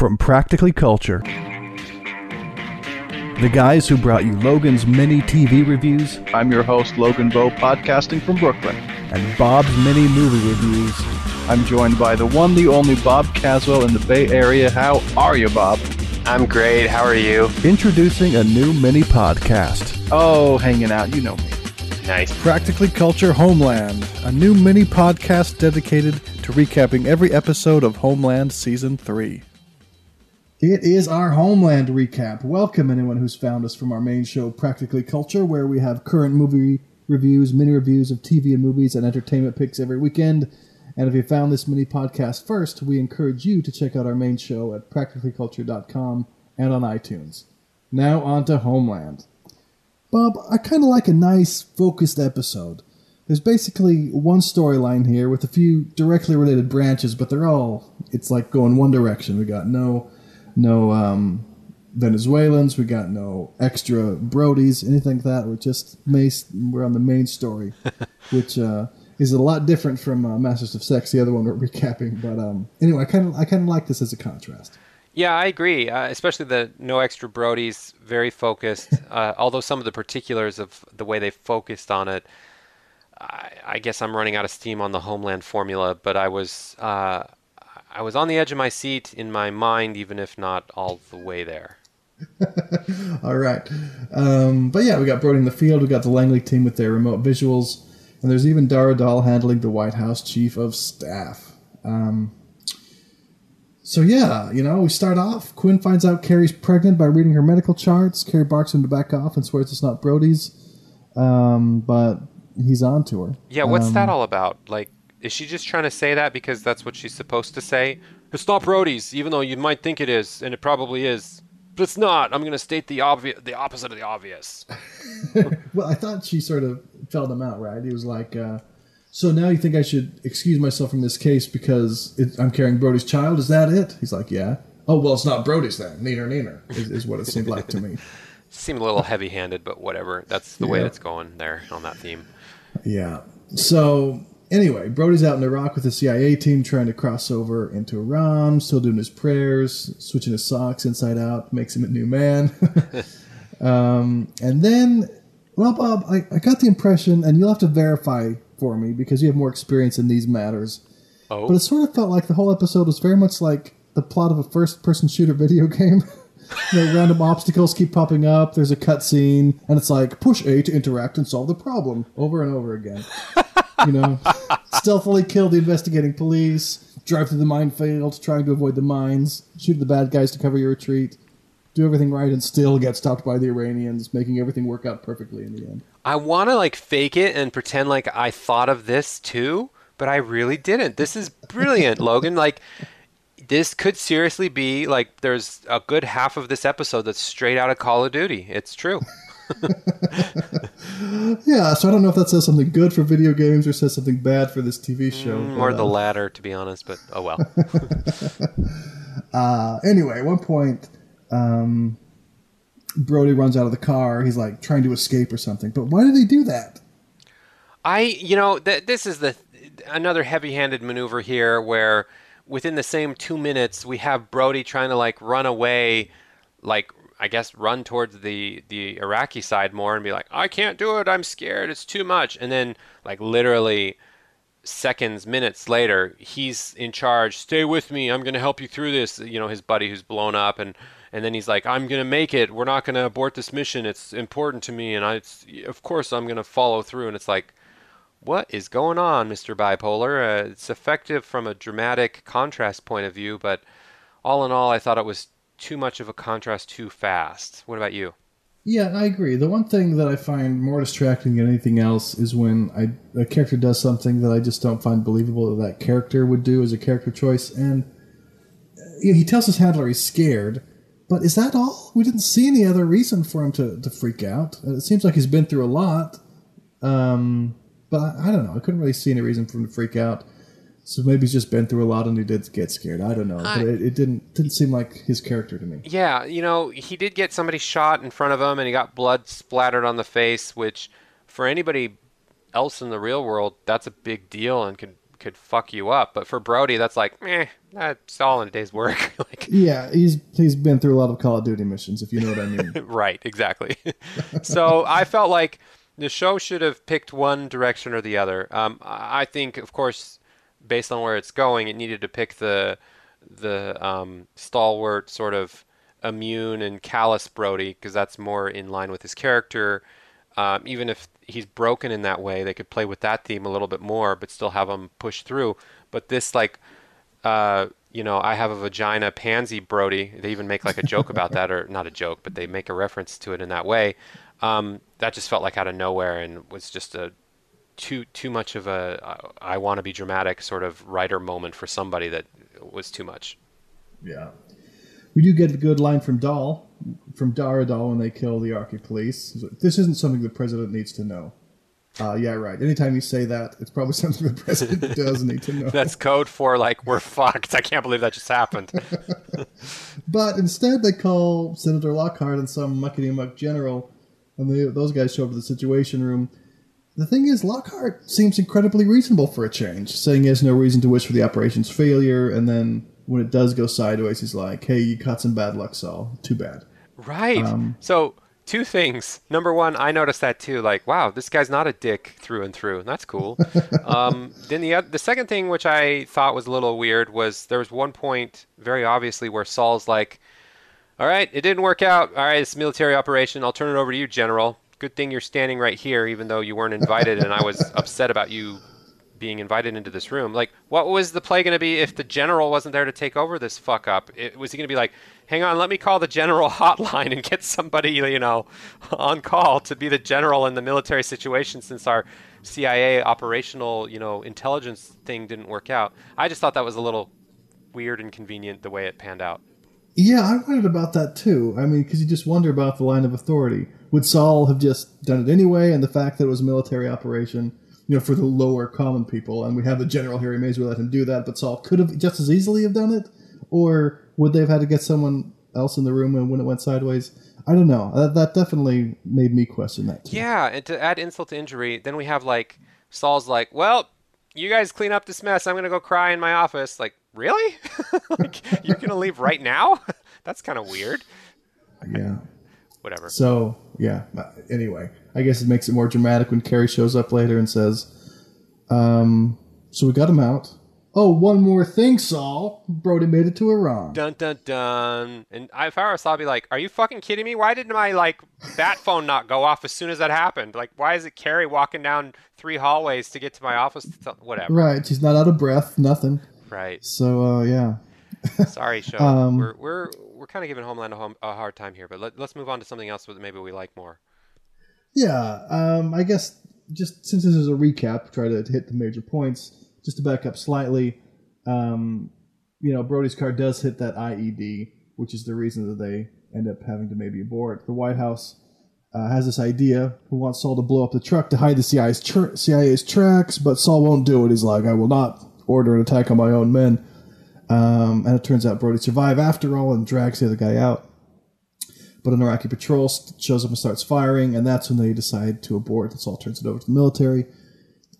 from Practically Culture. The guys who brought you Logan's mini TV reviews I'm your host, Logan Bowe, podcasting from Brooklyn. and Bob's mini movie reviews. I'm joined by the one, the only Bob Caswell in the Bay Area. How are you, Bob? I'm great. How are you? Introducing a new mini podcast. Oh, hanging out. You know me. Nice. Practically Culture Homeland, a new mini podcast dedicated to recapping every episode of Homeland Season 3. It is our Homeland recap. Welcome, anyone who's found us from our main show, Practically Culture, where we have current movie reviews, mini reviews of TV and movies, and entertainment picks every weekend. And if you found this mini podcast first, we encourage you to check out our main show at practicallyculture.com and on iTunes. Now on to Homeland. Bob, I kind of like a nice, focused episode. There's basically one storyline here with a few directly related branches, but they're all, it's like going one direction. We got no, no, um, Venezuelans, we got no extra Brodies, anything like that. We're just mace, we're on the main story, which, uh, is a lot different from uh, Masters of Sex, the other one we're recapping. But um, anyway, I kind of I kind of like this as a contrast. Yeah, I agree. Uh, especially the no extra Brodies, very focused. Uh, although some of the particulars of the way they focused on it, I, I guess I'm running out of steam on the Homeland formula. But I was uh, I was on the edge of my seat in my mind, even if not all the way there. All right, um, but yeah, we got Brody in the field. We got the Langley team with their remote visuals, and there's even Dar Adal handling the White House chief of staff. Um, so yeah, you know, we start off. Quinn finds out Carrie's pregnant by reading her medical charts. Carrie barks him to back off and swears it's not Brody's, um, but he's on to her. Yeah, what's Um, that all about? Like, is she just trying to say that because that's what she's supposed to say? It's not Brody's, even though you might think it is, and it probably is. But it's not. I'm going to state the obvious, the opposite of the obvious. Well, I thought she sort of felt him out, right? He was like, uh, "So now you think I should excuse myself from this case because it, I'm carrying Brody's child? Is that it?" He's like, "Yeah." Oh well, it's not Brody's then. Neener, neener is, is what it seemed like to me. Seemed a little heavy-handed, but whatever. That's the way it's going there on that theme. Yeah. So anyway, Brody's out in Iraq with the CIA team trying to cross over into Iran, still doing his prayers, switching his socks inside out, makes him a new man. um, and then, well, Bob, I, I got the impression, and you'll have to verify for me because you have more experience in these matters. Oh, But it sort of felt like the whole episode was very much like the plot of a first-person shooter video game. You know, random obstacles keep popping up. There's a cutscene, and it's like push A to interact and solve the problem over and over again. you know, stealthily kill the investigating police, drive through the minefield, trying to avoid the mines, shoot the bad guys to cover your retreat, do everything right, and still get stopped by the Iranians, making everything work out perfectly in the end. I want to like fake it and pretend like I thought of this too, but I really didn't. This is brilliant, Logan. Like, this could seriously be like there's a good half of this episode that's straight out of Call of Duty. It's true. Yeah, so I don't know if that says something good for video games or says something bad for this TV show. but, More the uh, latter, to be honest, but oh well. Uh, anyway, at one point, um, Brody runs out of the car. He's like trying to escape or something. But why did he do that? I, you know, th- this is the another heavy-handed maneuver here, where within the same two minutes we have Brody trying to like run away, like I guess run towards the the Iraqi side more and be like, I can't do it, I'm scared, it's too much, and then like literally seconds, minutes later, he's in charge. Stay with me. I'm going to help you through this. You know, his buddy who's blown up, and and then he's like, I'm going to make it. We're not going to abort this mission. It's important to me, and I, it's, of course, I'm going to follow through. And it's like, what is going on, Mr. Bipolar? Uh, it's effective from a dramatic contrast point of view, but all in all, I thought it was too much of a contrast too fast. What about you? Yeah, I agree. The one thing that I find more distracting than anything else is when I, a character does something that I just don't find believable that that character would do as a character choice. And uh, you know, he tells his handler he's scared, but is that all? We didn't see any other reason for him to, to freak out. Uh, It seems like he's been through a lot. Um, but I, don't know. I couldn't really see any reason for him to freak out. So maybe he's just been through a lot and he did get scared. I don't know, I- but it, it didn't didn't seem like his character to me. Yeah, you know, he did get somebody shot in front of him and he got blood splattered on the face, which for anybody else in the real world, that's a big deal and can could fuck you up. But for Brody, that's like, eh, that's all in a day's work. like, yeah, he's he's been through a lot of Call of Duty missions, if you know what I mean. right, exactly. so I felt like the show should have picked one direction or the other. Um, I think, of course, based on where it's going, it needed to pick the the um, stalwart sort of immune and callous Brody because that's more in line with his character. Um, even if he's broken in that way, they could play with that theme a little bit more, but still have him push through. But this, like, uh, you know, I have a vagina pansy Brody. They even make like a joke about that, or not a joke, but they make a reference to it in that way. Um, that just felt like out of nowhere and was just a too too much of a I want to be dramatic sort of writer moment for somebody that was too much. Yeah, we do get a good line from Dal from Dar Adal when they kill the Arky police. This isn't something the president needs to know. Uh, yeah, right. Anytime you say that, it's probably something the president does need to know. That's code for like we're fucked. I can't believe that just happened. but instead, they call Senator Lockhart and some muckety muck general, and they, those guys show up to the Situation Room. The thing is, Lockhart seems incredibly reasonable for a change, saying he has no reason to wish for the operation's failure, and then when it does go sideways, he's like, "Hey, you caught some bad luck, Saul. Too bad." Right. Um, so two things. Number one, I noticed that too. Like, wow, this guy's not a dick through and through. That's cool. um, then the the second thing, which I thought was a little weird, was there was one point very obviously where Saul's like, "All right, it didn't work out. All right, it's a military operation. I'll turn it over to you, General. Good thing you're standing right here, even though you weren't invited, and I was upset about you being invited into this room. Like, what was the play going to be if the general wasn't there to take over this fuck up? It, was he going to be like, hang on, let me call the general hotline and get somebody, you know, on call to be the general in the military situation since our CIA operational, you know, intelligence thing didn't work out. I just thought that was a little weird and convenient the way it panned out. Yeah, I wondered about that too. I mean, because you just wonder about the line of authority. Would Saul have just done it anyway, and the fact that it was a military operation, you know, for the lower common people, and we have the general here, he may as well let him do that, but Saul could have just as easily have done it? Or would they have had to get someone else in the room when it went sideways? I don't know. That, that definitely made me question that. Too. Yeah, and to add insult to injury, then we have like Saul's like, "Well, you guys clean up this mess. I'm gonna go cry in my office." Like, really? like, you're gonna leave right now? That's kind of weird. Yeah. Whatever. So yeah. Anyway, I guess it makes it more dramatic when Carrie shows up later and says, um, "So we got him out. Oh, one more thing, Saul. Brody made it to Iran. Dun dun dun. And if I were Saul, I'd be like, "Are you fucking kidding me? Why didn't my like bat phone not go off as soon as that happened? Like, why is it Carrie walking down three hallways to get to my office? To whatever. Right. She's not out of breath. Nothing. Right. So uh, yeah. Sorry, show. Um, we're we're we're kind of giving Homeland a, home, a hard time here, but let, us move on to something else that maybe we like more. Yeah. Um, I guess just since this is a recap, try to hit the major points just to back up slightly, um, you know, Brody's car does hit that IED, which is the reason that they end up having to maybe abort. The White House uh, has this idea who wants Saul to blow up the truck to hide the CIA's, tra- CIA's tracks, but Saul won't do it. He's like, I will not order an attack on my own men. Um, and it turns out Brody survived after all and drags the other guy out. But an Iraqi patrol shows up and starts firing, and that's when they decide to abort. And Saul turns it over to the military.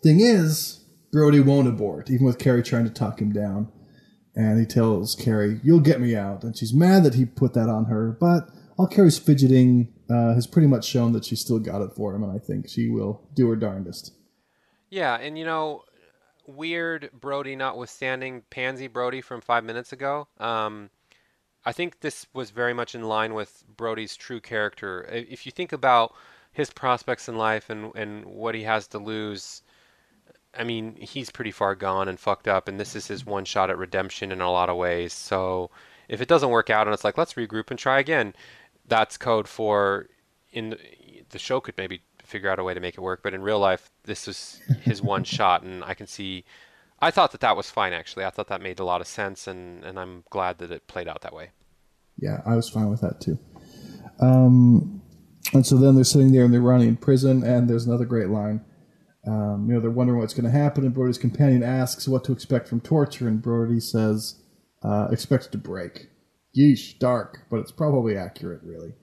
Thing is, Brody won't abort, even with Carrie trying to talk him down. And he tells Carrie, You'll get me out. And she's mad that he put that on her, but all Carrie's fidgeting uh, has pretty much shown that she still got it for him, and I think she will do her darndest. Yeah, and you know, weird Brody notwithstanding, Pansy Brody from five minutes ago. Um, I think this was very much in line with Brody's true character. If you think about his prospects in life and, and what he has to lose, I mean, he's pretty far gone and fucked up, and this is his one shot at redemption in a lot of ways. So if it doesn't work out and it's like, let's regroup and try again, that's code for in the, the show could maybe figure out a way to make it work, but in real life, this is his one shot, and I can see. I thought that that was fine, actually. I thought that made a lot of sense, and, and I'm glad that it played out that way. Yeah, I was fine with that too. Um, and so then they're sitting there and they're running in prison, and there's another great line um, you know, they're wondering what's going to happen, and Brody's companion asks what to expect from torture, and Brody says, uh, expect it to break. Yeesh, dark, but it's probably accurate, really.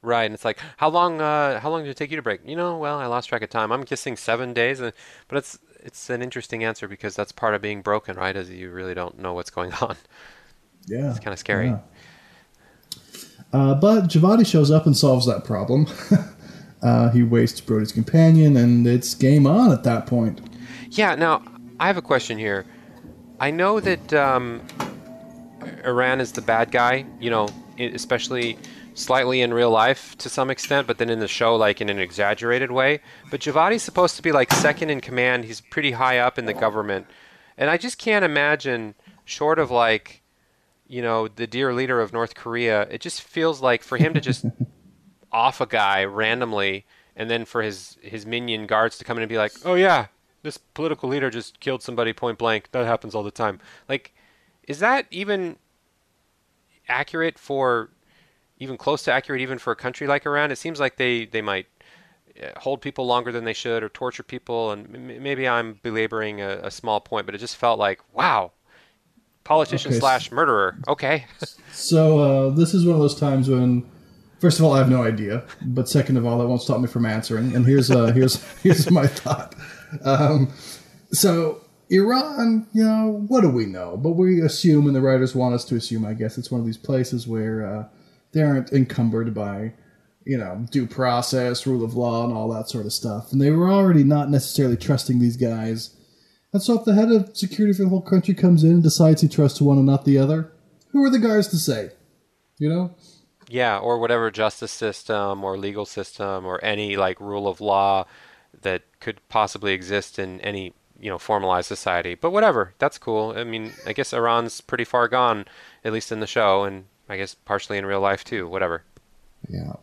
Right, and it's like, how long? Uh, how long did it take you to break? You know, well, I lost track of time. I'm guessing seven days, and, but it's it's an interesting answer because that's part of being broken, right? As you really don't know what's going on. Yeah, it's kind of scary. Yeah. Uh, but Javadi shows up and solves that problem. uh, he wastes Brody's companion, and it's game on at that point. Yeah. Now I have a question here. I know that um, Iran is the bad guy. You know, especially slightly in real life to some extent, but then in the show, like in an exaggerated way. But Javadi's supposed to be like second in command. He's pretty high up in the government, and I just can't imagine, short of like, you know, the dear leader of North Korea. It just feels like for him to just off a guy randomly, and then for his his minion guards to come in and be like, "Oh yeah, this political leader just killed somebody point blank. That happens all the time." Like, is that even accurate for even close to accurate even for a country like Iran. It seems like they, they might uh, hold people longer than they should or torture people. And maybe I'm belaboring a, a small point, but it just felt like, wow, politician okay. slash murderer. Okay. so uh, this is one of those times when, first of all, I have no idea, but second of all, that won't stop me from answering. And here's uh, here's here's my thought. Um, so Iran, you know, what do we know? But we assume, and the writers want us to assume, I guess, it's one of these places where uh, they aren't encumbered by you know due process rule of law and all that sort of stuff. And they were already not necessarily trusting these guys. And so if the head of security for the whole country comes in and decides he trusts one and not the other who are the guys to say? You know? Yeah or whatever justice system or legal system or any like rule of law that could possibly exist in any you know formalized society. But whatever that's cool. I mean i guess iran's pretty far gone at least in the show and I guess partially in real life too. Whatever. Yeah.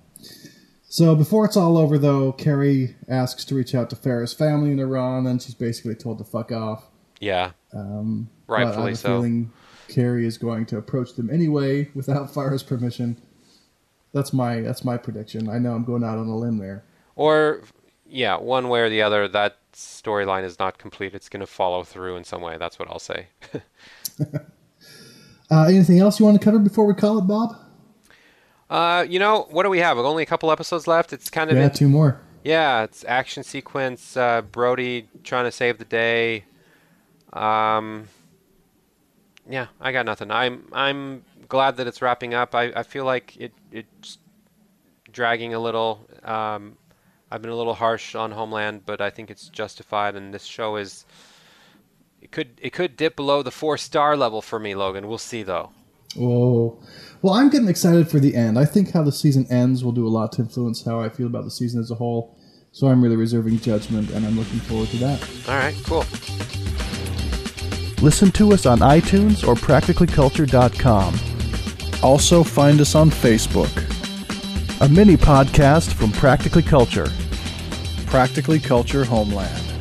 So before it's all over, though, Carrie asks to reach out to Fara's family in Iran, and she's basically told to fuck off. Yeah. Um, Rightfully I have a so. Feeling Carrie is going to approach them anyway without Fara's permission. That's my that's my prediction. I know I'm going out on a limb there. Or, yeah, one way or the other, that storyline is not complete. It's going to follow through in some way. That's what I'll say. Uh, anything else you want to cover before we call it, Bob? Uh, you know, what do we have? Only a couple episodes left. It's kind of yeah, in, two more. Yeah, it's action sequence. Uh, Brody trying to save the day. Um, yeah, I got nothing. I'm I'm glad that it's wrapping up. I, I feel like it it's dragging a little. Um, I've been a little harsh on Homeland, but I think it's justified, and this show is it could it could dip below the four star level for me, Logan. We'll see though. Oh, well, I'm getting excited for the end. I think how the season ends will do a lot to influence how I feel about the season as a whole. So I'm really reserving judgment, and I'm looking forward to that. All right, cool. Listen to us on iTunes or practicallyculture.com. Also, find us on Facebook. A mini podcast from Practically Culture. Practically Culture Homeland.